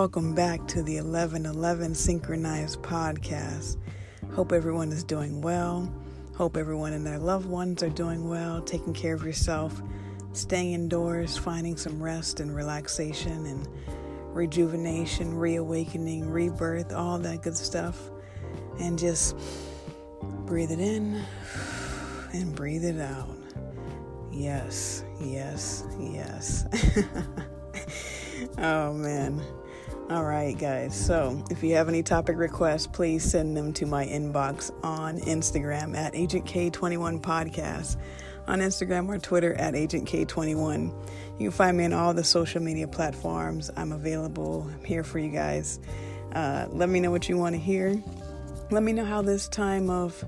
Welcome back to the 1111 Synchronized Podcast. Hope everyone is doing well. Hope everyone and their loved ones are doing well, taking care of yourself, staying indoors, finding some rest and relaxation and rejuvenation, reawakening, rebirth, all that good stuff. And just breathe it in and breathe it out. Yes, yes, yes. oh man. All right, guys. So, if you have any topic requests, please send them to my inbox on Instagram at Agent K21 Podcast, on Instagram or Twitter at Agent K21. You can find me on all the social media platforms. I'm available. I'm here for you guys. Uh, let me know what you want to hear. Let me know how this time of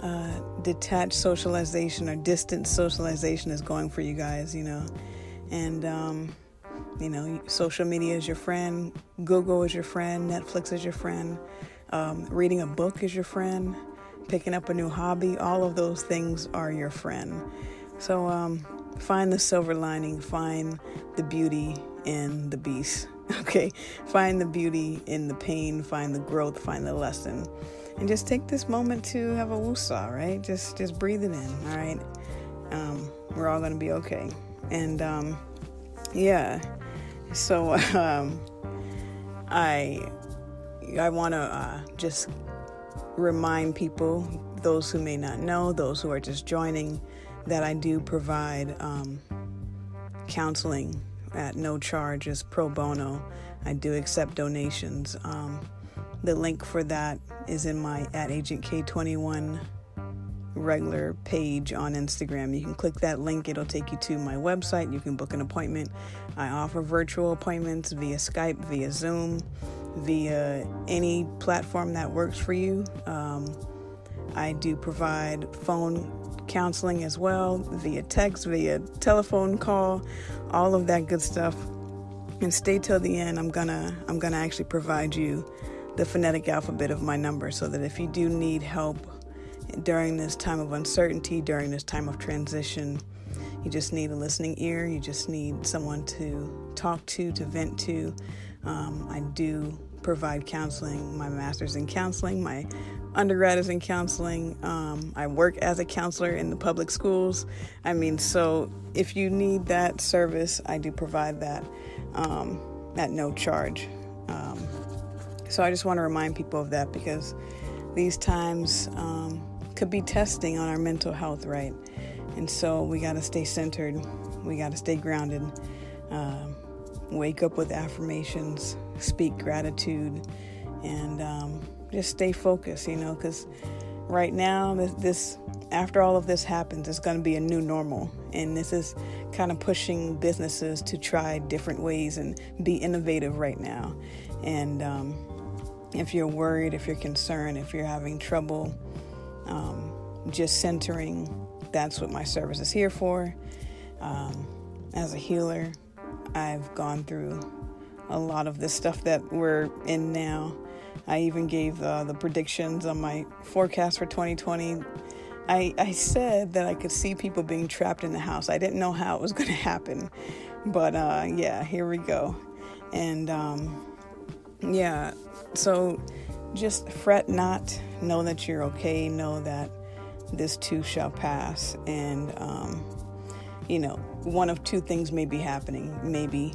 uh, detached socialization or distant socialization is going for you guys, you know. And, um, you know, social media is your friend, Google is your friend, Netflix is your friend, um, reading a book is your friend, picking up a new hobby, all of those things are your friend. So um, find the silver lining, find the beauty in the beast. Okay, find the beauty in the pain, find the growth, find the lesson, and just take this moment to have a woosah, right? Just just breathe it in, all right. Um, we're all gonna be okay, and um, yeah. So um, I I want to uh, just remind people, those who may not know, those who are just joining, that I do provide um, counseling at no charge as pro bono. I do accept donations. Um, the link for that is in my at Agent K21 regular page on Instagram. You can click that link, it'll take you to my website. You can book an appointment. I offer virtual appointments via Skype, via Zoom, via any platform that works for you. Um, I do provide phone counseling as well, via text, via telephone call, all of that good stuff. And stay till the end. I'm gonna I'm gonna actually provide you the phonetic alphabet of my number so that if you do need help during this time of uncertainty, during this time of transition. You just need a listening ear. You just need someone to talk to, to vent to. Um, I do provide counseling. My master's in counseling. My undergrad is in counseling. Um, I work as a counselor in the public schools. I mean, so if you need that service, I do provide that um, at no charge. Um, so I just want to remind people of that because these times um, could be testing on our mental health, right? And so we got to stay centered, we got to stay grounded, uh, wake up with affirmations, speak gratitude, and um, just stay focused, you know, because right now, this, this, after all of this happens, it's going to be a new normal. And this is kind of pushing businesses to try different ways and be innovative right now. And um, if you're worried, if you're concerned, if you're having trouble, um, just centering. That's what my service is here for. Um, as a healer, I've gone through a lot of this stuff that we're in now. I even gave uh, the predictions on my forecast for 2020. I, I said that I could see people being trapped in the house. I didn't know how it was going to happen, but uh, yeah, here we go. And um, yeah, so just fret not. Know that you're okay. Know that this too shall pass. And, um, you know, one of two things may be happening. Maybe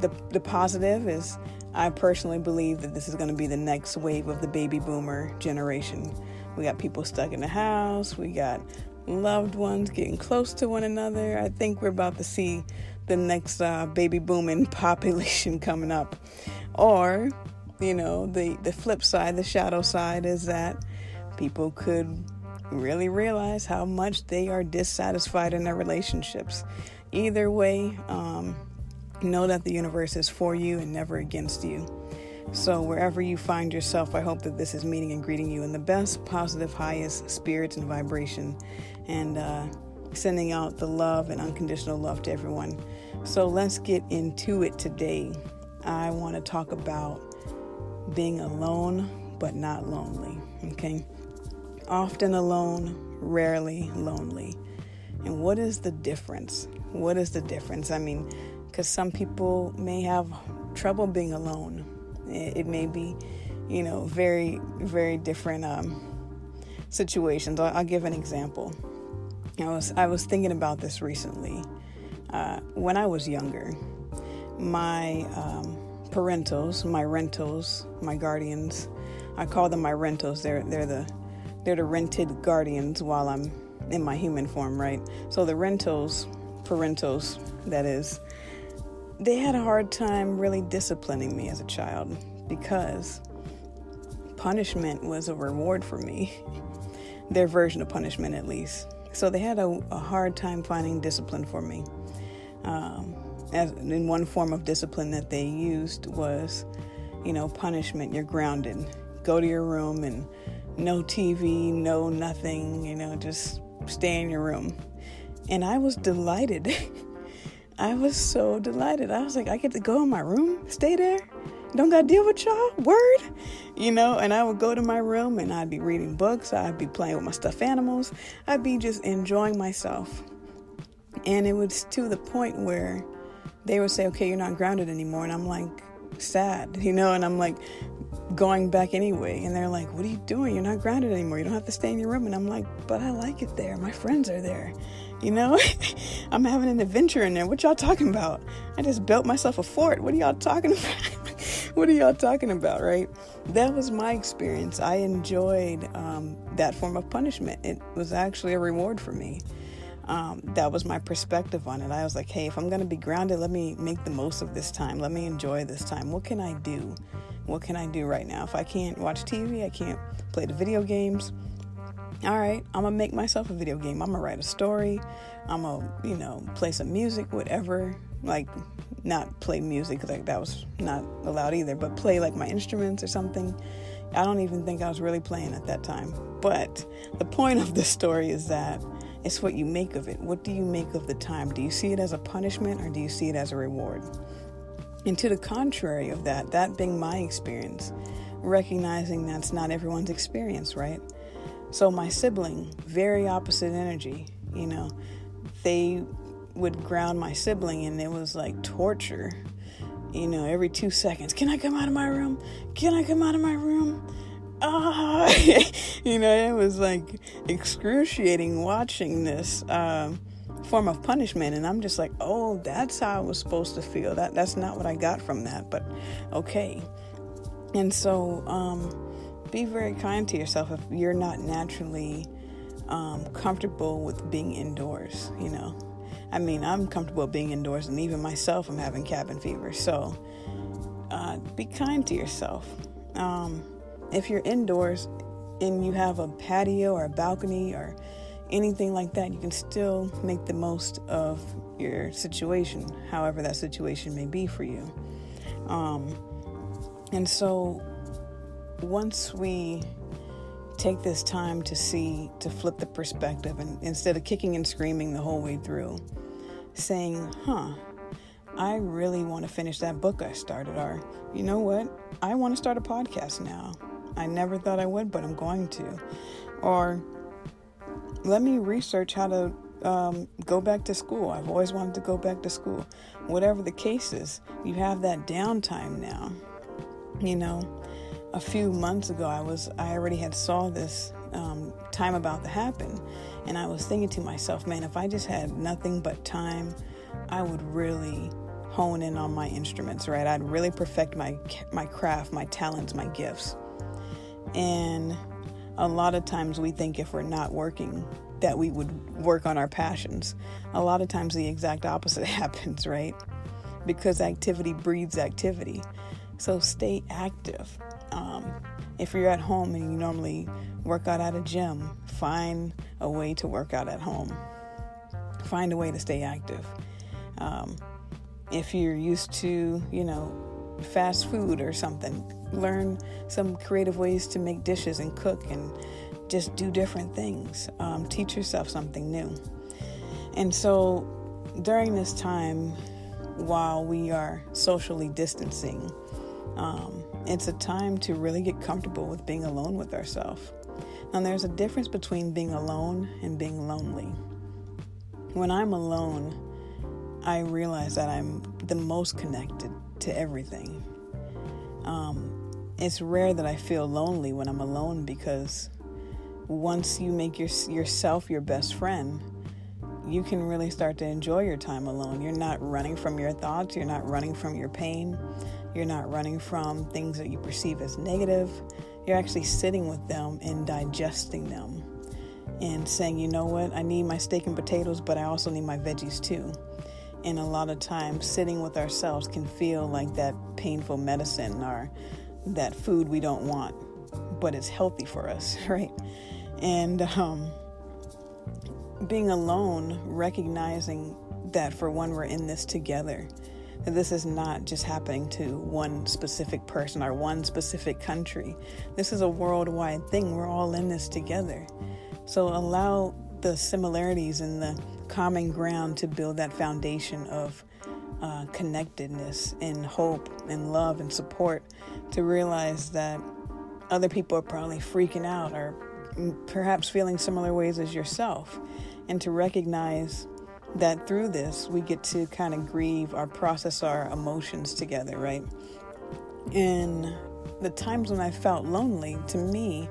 the, the positive is I personally believe that this is going to be the next wave of the baby boomer generation. We got people stuck in the house, we got loved ones getting close to one another. I think we're about to see the next uh, baby booming population coming up. Or you know, the, the flip side, the shadow side is that people could really realize how much they are dissatisfied in their relationships. Either way, um, know that the universe is for you and never against you. So, wherever you find yourself, I hope that this is meeting and greeting you in the best, positive, highest spirits and vibration, and uh, sending out the love and unconditional love to everyone. So, let's get into it today. I want to talk about being alone but not lonely. Okay? Often alone, rarely lonely. And what is the difference? What is the difference? I mean, because some people may have trouble being alone. It, it, may be, you know, very, very different um, situations. I'll, I'll, give an example. I was I was thinking about this recently. Uh, when I was younger, my um, parentals, my rentals, my guardians, I call them my rentals. They're they're the they're the rented guardians while I'm in my human form, right? So the rentals, parentals, that is, they had a hard time really disciplining me as a child because punishment was a reward for me. Their version of punishment, at least. So they had a, a hard time finding discipline for me. Um, as in one form of discipline that they used was, you know, punishment. You're grounded. Go to your room and no TV, no nothing. You know, just stay in your room. And I was delighted. I was so delighted. I was like, I get to go in my room, stay there, don't gotta deal with y'all. Word, you know. And I would go to my room and I'd be reading books. I'd be playing with my stuffed animals. I'd be just enjoying myself. And it was to the point where they would say, "Okay, you're not grounded anymore," and I'm like, sad, you know. And I'm like, going back anyway. And they're like, What are you doing? You're not grounded anymore. You don't have to stay in your room. And I'm like, But I like it there. My friends are there. You know, I'm having an adventure in there. What y'all talking about? I just built myself a fort. What are y'all talking about? what are y'all talking about, right? That was my experience. I enjoyed um, that form of punishment. It was actually a reward for me. Um, that was my perspective on it. I was like, hey, if I'm going to be grounded, let me make the most of this time. Let me enjoy this time. What can I do? What can I do right now? If I can't watch TV, I can't play the video games. All right, I'm gonna make myself a video game. I'm gonna write a story. I'm gonna, you know, play some music, whatever. Like, not play music, like that was not allowed either, but play like my instruments or something. I don't even think I was really playing at that time. But the point of this story is that it's what you make of it. What do you make of the time? Do you see it as a punishment or do you see it as a reward? And to the contrary of that, that being my experience, recognizing that's not everyone's experience, right? So my sibling, very opposite energy, you know, they would ground my sibling and it was like torture. You know, every two seconds, can I come out of my room? Can I come out of my room? Ah, you know, it was like excruciating watching this. Um, form of punishment and i'm just like oh that's how i was supposed to feel. That that's not what i got from that but okay. And so um, be very kind to yourself if you're not naturally um, comfortable with being indoors you know? I mean i'm comfortable being indoors and even myself i'm having cabin fever so uh, be kind to yourself. Um, if you're indoors and you have a patio or a balcony or anything like that, you can still make the most of your situation, however that situation may be for you. Um, and so once we take this time to see, to flip the perspective, and instead of kicking and screaming the whole way through, saying, huh, I really want to finish that book I started, or you know what, I want to start a podcast now. I never thought I would, but I'm going to. Or let me research how to um, go back to school. I've always wanted to go back to school. Whatever the case is, you have that downtime now. You know, a few months ago, I was I already had saw this um, time about to happen, and I was thinking to myself, man, if I just had nothing but time, I would really hone in on my instruments. Right, I'd really perfect my my craft, my talents, my gifts, and a lot of times we think if we're not working that we would work on our passions. A lot of times the exact opposite happens, right? Because activity breeds activity. So stay active. Um, if you're at home and you normally work out at a gym, find a way to work out at home. Find a way to stay active. Um, if you're used to, you know, fast food or something, learn some creative ways to make dishes and cook and just do different things. Um, teach yourself something new. And so during this time, while we are socially distancing, um, it's a time to really get comfortable with being alone with ourselves. Now, there's a difference between being alone and being lonely. When I'm alone, I realize that I'm the most connected to everything. Um, it's rare that I feel lonely when I'm alone because once you make your, yourself your best friend, you can really start to enjoy your time alone. You're not running from your thoughts, you're not running from your pain, you're not running from things that you perceive as negative. You're actually sitting with them and digesting them and saying, you know what, I need my steak and potatoes, but I also need my veggies too. And a lot of times, sitting with ourselves can feel like that painful medicine or that food we don't want, but it's healthy for us, right? And um, being alone, recognizing that for one, we're in this together. That this is not just happening to one specific person or one specific country. This is a worldwide thing. We're all in this together. So allow the similarities and the common ground to build that foundation of uh, connectedness and hope and love and support to realize that other people are probably freaking out or perhaps feeling similar ways as yourself. And to recognize that through this we get to kind of grieve or process our emotions together right? And the times when i felt lonely to me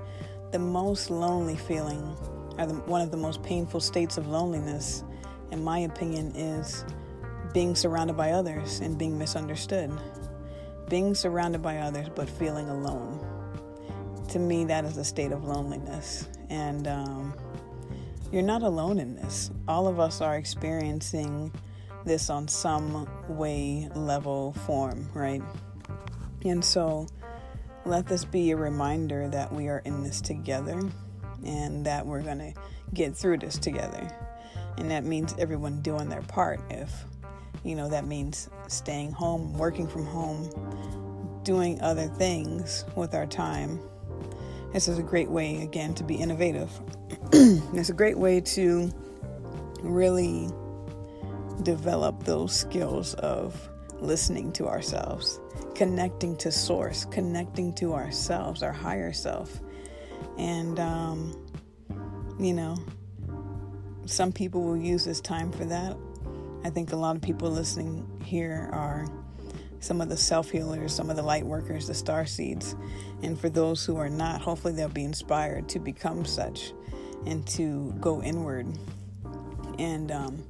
the most lonely feeling or the, one of the most painful states of loneliness in my opinion is being surrounded by others and being misunderstood, being surrounded by others but feeling alone. To me, that is a state of loneliness. And um, you're not alone in this. All of us are experiencing this on some way, level, form, right? And so let this be a reminder that we are in this together and that we're going to get through this together. And that means everyone doing their part. If you know, that means staying home, working from home, doing other things with our time. This is a great way, again, to be innovative. it's a great way to really develop those skills of listening to ourselves, connecting to source, connecting to ourselves, our higher self. And, um, you know, some people will use this time for that. I think a lot of people listening here are some of the self healers, some of the light workers, the star seeds. And for those who are not, hopefully they'll be inspired to become such and to go inward. And um,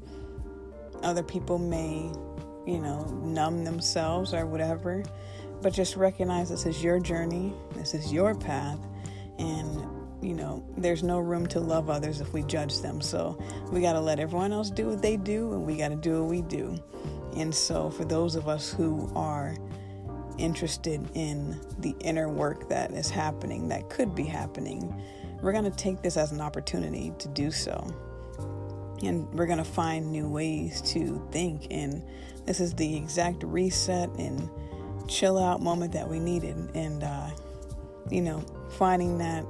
other people may, you know, numb themselves or whatever, but just recognize this is your journey, this is your path, and you know, there's no room to love others if we judge them. So we got to let everyone else do what they do, and we got to do what we do. And so, for those of us who are interested in the inner work that is happening, that could be happening, we're going to take this as an opportunity to do so. And we're going to find new ways to think. And this is the exact reset and chill out moment that we needed. And, uh, you know, finding that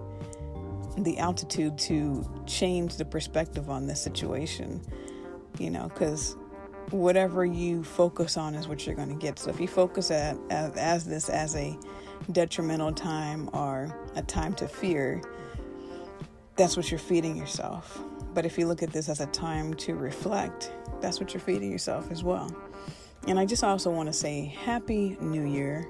the altitude to change the perspective on this situation, you know, because whatever you focus on is what you're going to get. So if you focus at as, as this as a detrimental time or a time to fear, that's what you're feeding yourself. But if you look at this as a time to reflect, that's what you're feeding yourself as well. And I just also want to say Happy New Year.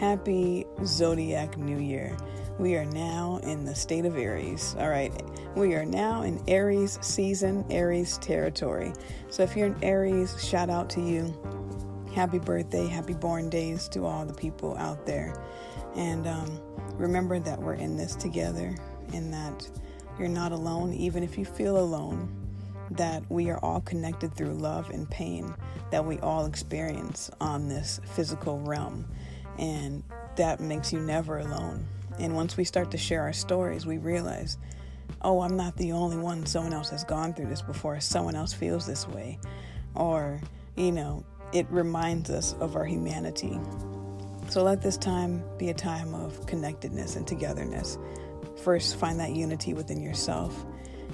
Happy Zodiac New Year. We are now in the state of Aries. All right. We are now in Aries season, Aries territory. So if you're an Aries, shout out to you. Happy birthday, happy born days to all the people out there. And um, remember that we're in this together and that you're not alone, even if you feel alone, that we are all connected through love and pain that we all experience on this physical realm. And that makes you never alone. And once we start to share our stories, we realize, oh, I'm not the only one. Someone else has gone through this before. Someone else feels this way. Or, you know, it reminds us of our humanity. So let this time be a time of connectedness and togetherness. First, find that unity within yourself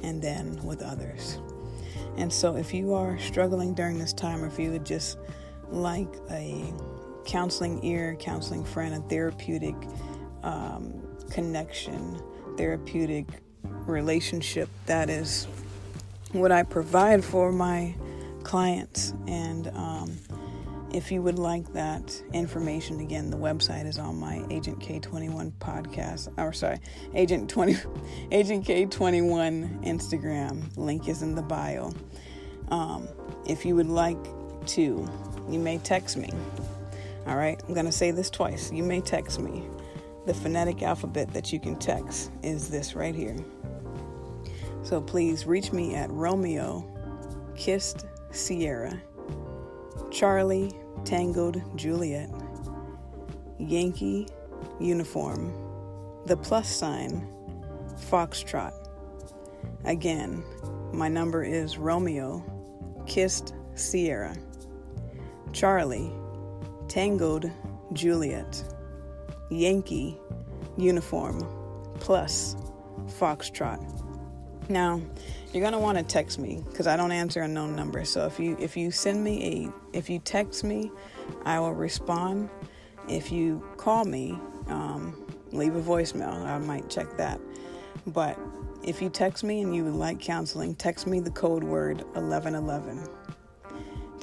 and then with others. And so, if you are struggling during this time, or if you would just like a counseling ear, counseling friend, a therapeutic um, connection, therapeutic relationship. That is what I provide for my clients. And um, if you would like that information, again, the website is on my Agent K21 podcast. Or sorry, Agent 20, Agent K21 Instagram. Link is in the bio. Um, if you would like to, you may text me. All right, I'm going to say this twice. You may text me. The phonetic alphabet that you can text is this right here. So please reach me at Romeo Kissed Sierra, Charlie Tangled Juliet, Yankee Uniform, the plus sign, Foxtrot. Again, my number is Romeo Kissed Sierra, Charlie Tangled Juliet, Yankee Uniform, plus Foxtrot. Now, you're gonna want to text me because I don't answer unknown numbers. So if you if you send me a if you text me, I will respond. If you call me, um, leave a voicemail. I might check that. But if you text me and you would like counseling, text me the code word 1111.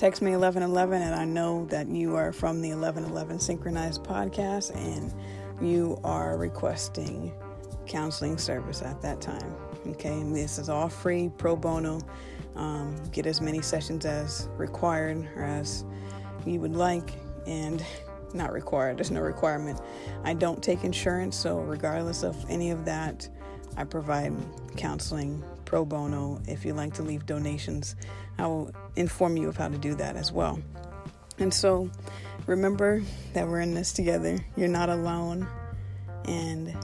Text me 1111, and I know that you are from the 1111 Synchronized podcast and you are requesting counseling service at that time. Okay, and this is all free, pro bono. Um, get as many sessions as required or as you would like, and not required. There's no requirement. I don't take insurance, so regardless of any of that, I provide counseling pro bono. If you'd like to leave donations, I will inform you of how to do that as well. And so remember that we're in this together. You're not alone. And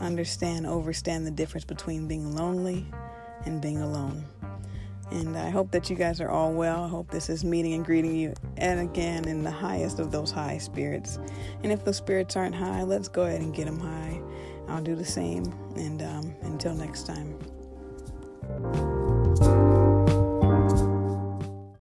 understand, overstand the difference between being lonely and being alone. And I hope that you guys are all well. I hope this is meeting and greeting you, and again, in the highest of those high spirits. And if those spirits aren't high, let's go ahead and get them high. I'll do the same. And um, until next time you